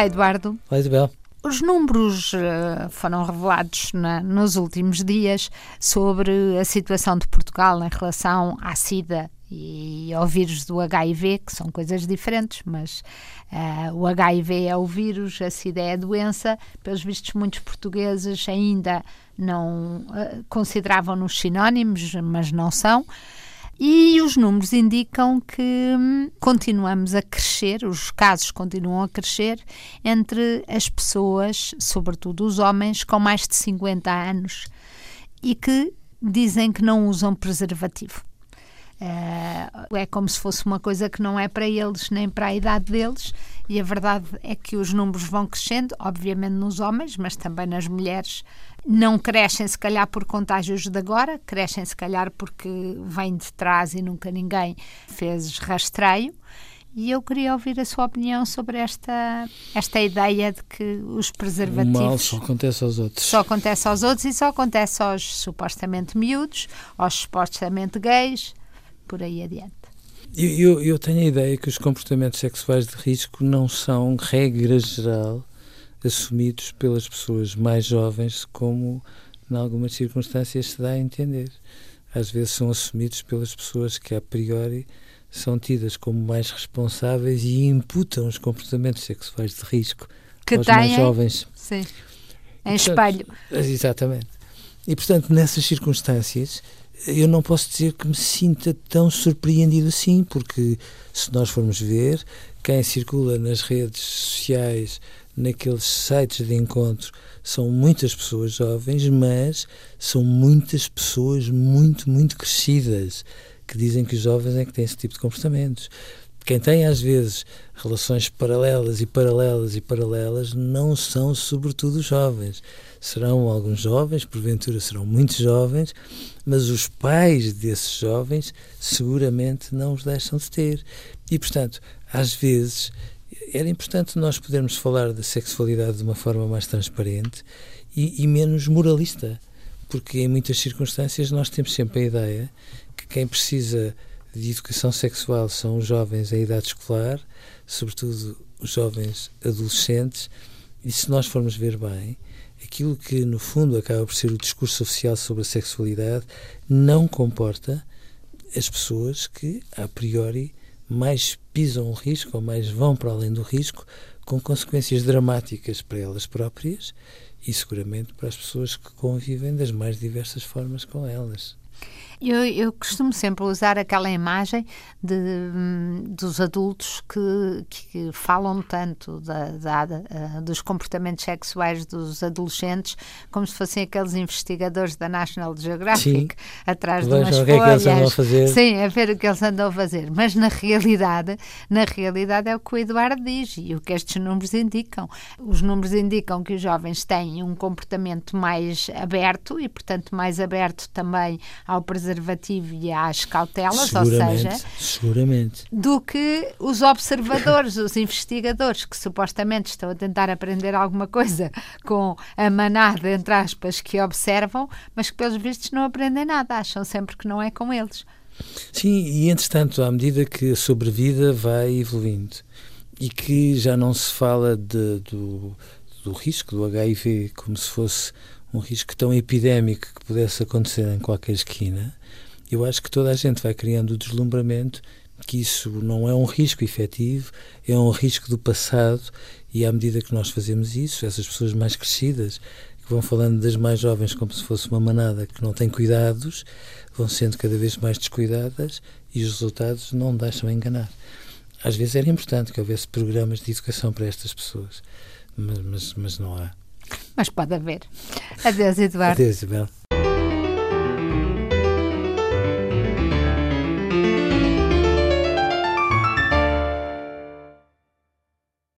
Olá, Eduardo. Olá, Isabel. Os números uh, foram revelados na, nos últimos dias sobre a situação de Portugal em relação à SIDA e ao vírus do HIV, que são coisas diferentes, mas uh, o HIV é o vírus, a SIDA é a doença. Pelos vistos, muitos portugueses ainda não uh, consideravam nos sinónimos, mas não são. E os números indicam que hum, continuamos a crescer, os casos continuam a crescer entre as pessoas, sobretudo os homens, com mais de 50 anos e que dizem que não usam preservativo. Uh, é como se fosse uma coisa que não é para eles nem para a idade deles, e a verdade é que os números vão crescendo, obviamente nos homens, mas também nas mulheres. Não crescem, se calhar, por contágios de agora, crescem, se calhar, porque vêm de trás e nunca ninguém fez rastreio. E eu queria ouvir a sua opinião sobre esta, esta ideia de que os preservativos. O mal só acontece aos outros. Só acontece aos outros e só acontece aos supostamente miúdos, aos supostamente gays, por aí adiante. Eu, eu, eu, tenho a ideia que os comportamentos sexuais de risco não são, regra geral, assumidos pelas pessoas mais jovens, como em algumas circunstâncias se dá a entender. Às vezes são assumidos pelas pessoas que, a priori, são tidas como mais responsáveis e imputam os comportamentos sexuais de risco que aos têm, mais jovens. Sim, em espelho. Exatamente. E, portanto, nessas circunstâncias, eu não posso dizer que me sinta tão surpreendido assim, porque se nós formos ver, quem circula nas redes sociais, naqueles sites de encontro, são muitas pessoas jovens, mas são muitas pessoas muito, muito crescidas que dizem que os jovens é que têm esse tipo de comportamentos. Quem tem, às vezes, relações paralelas e paralelas e paralelas não são, sobretudo, os jovens. Serão alguns jovens, porventura serão muitos jovens, mas os pais desses jovens seguramente não os deixam de ter. E, portanto, às vezes era importante nós podermos falar da sexualidade de uma forma mais transparente e, e menos moralista, porque em muitas circunstâncias nós temos sempre a ideia que quem precisa de educação sexual são os jovens em idade escolar, sobretudo os jovens adolescentes, e se nós formos ver bem, aquilo que no fundo acaba por ser o discurso oficial sobre a sexualidade não comporta as pessoas que, a priori, mais pisam o risco ou mais vão para além do risco, com consequências dramáticas para elas próprias e seguramente para as pessoas que convivem das mais diversas formas com elas. Eu, eu, costumo sempre usar aquela imagem de, hum, dos adultos que, que falam tanto da, da, da, dos comportamentos sexuais dos adolescentes como se fossem aqueles investigadores da National Geographic Sim. atrás de umas o que é que eles andam a folhas. fazer. Sim, a ver o que eles andam a fazer. Mas na realidade, na realidade é o que o Eduardo diz e o que estes números indicam. Os números indicam que os jovens têm um comportamento mais aberto e, portanto, mais aberto também ao preservativo e às cautelas, ou seja, seguramente. do que os observadores, os investigadores que supostamente estão a tentar aprender alguma coisa com a manada, entre aspas, que observam, mas que pelos vistos não aprendem nada, acham sempre que não é com eles. Sim, e entretanto, à medida que a sobrevida vai evoluindo e que já não se fala de, do, do risco do HIV como se fosse um risco tão epidémico que pudesse acontecer em qualquer esquina, eu acho que toda a gente vai criando o deslumbramento que isso não é um risco efetivo, é um risco do passado e à medida que nós fazemos isso, essas pessoas mais crescidas que vão falando das mais jovens como se fosse uma manada que não tem cuidados, vão sendo cada vez mais descuidadas e os resultados não deixam enganar. Às vezes era importante que houvesse programas de educação para estas pessoas, mas, mas, mas não há. Mas pode haver. Adeus, Eduardo. Adeus, Isabel.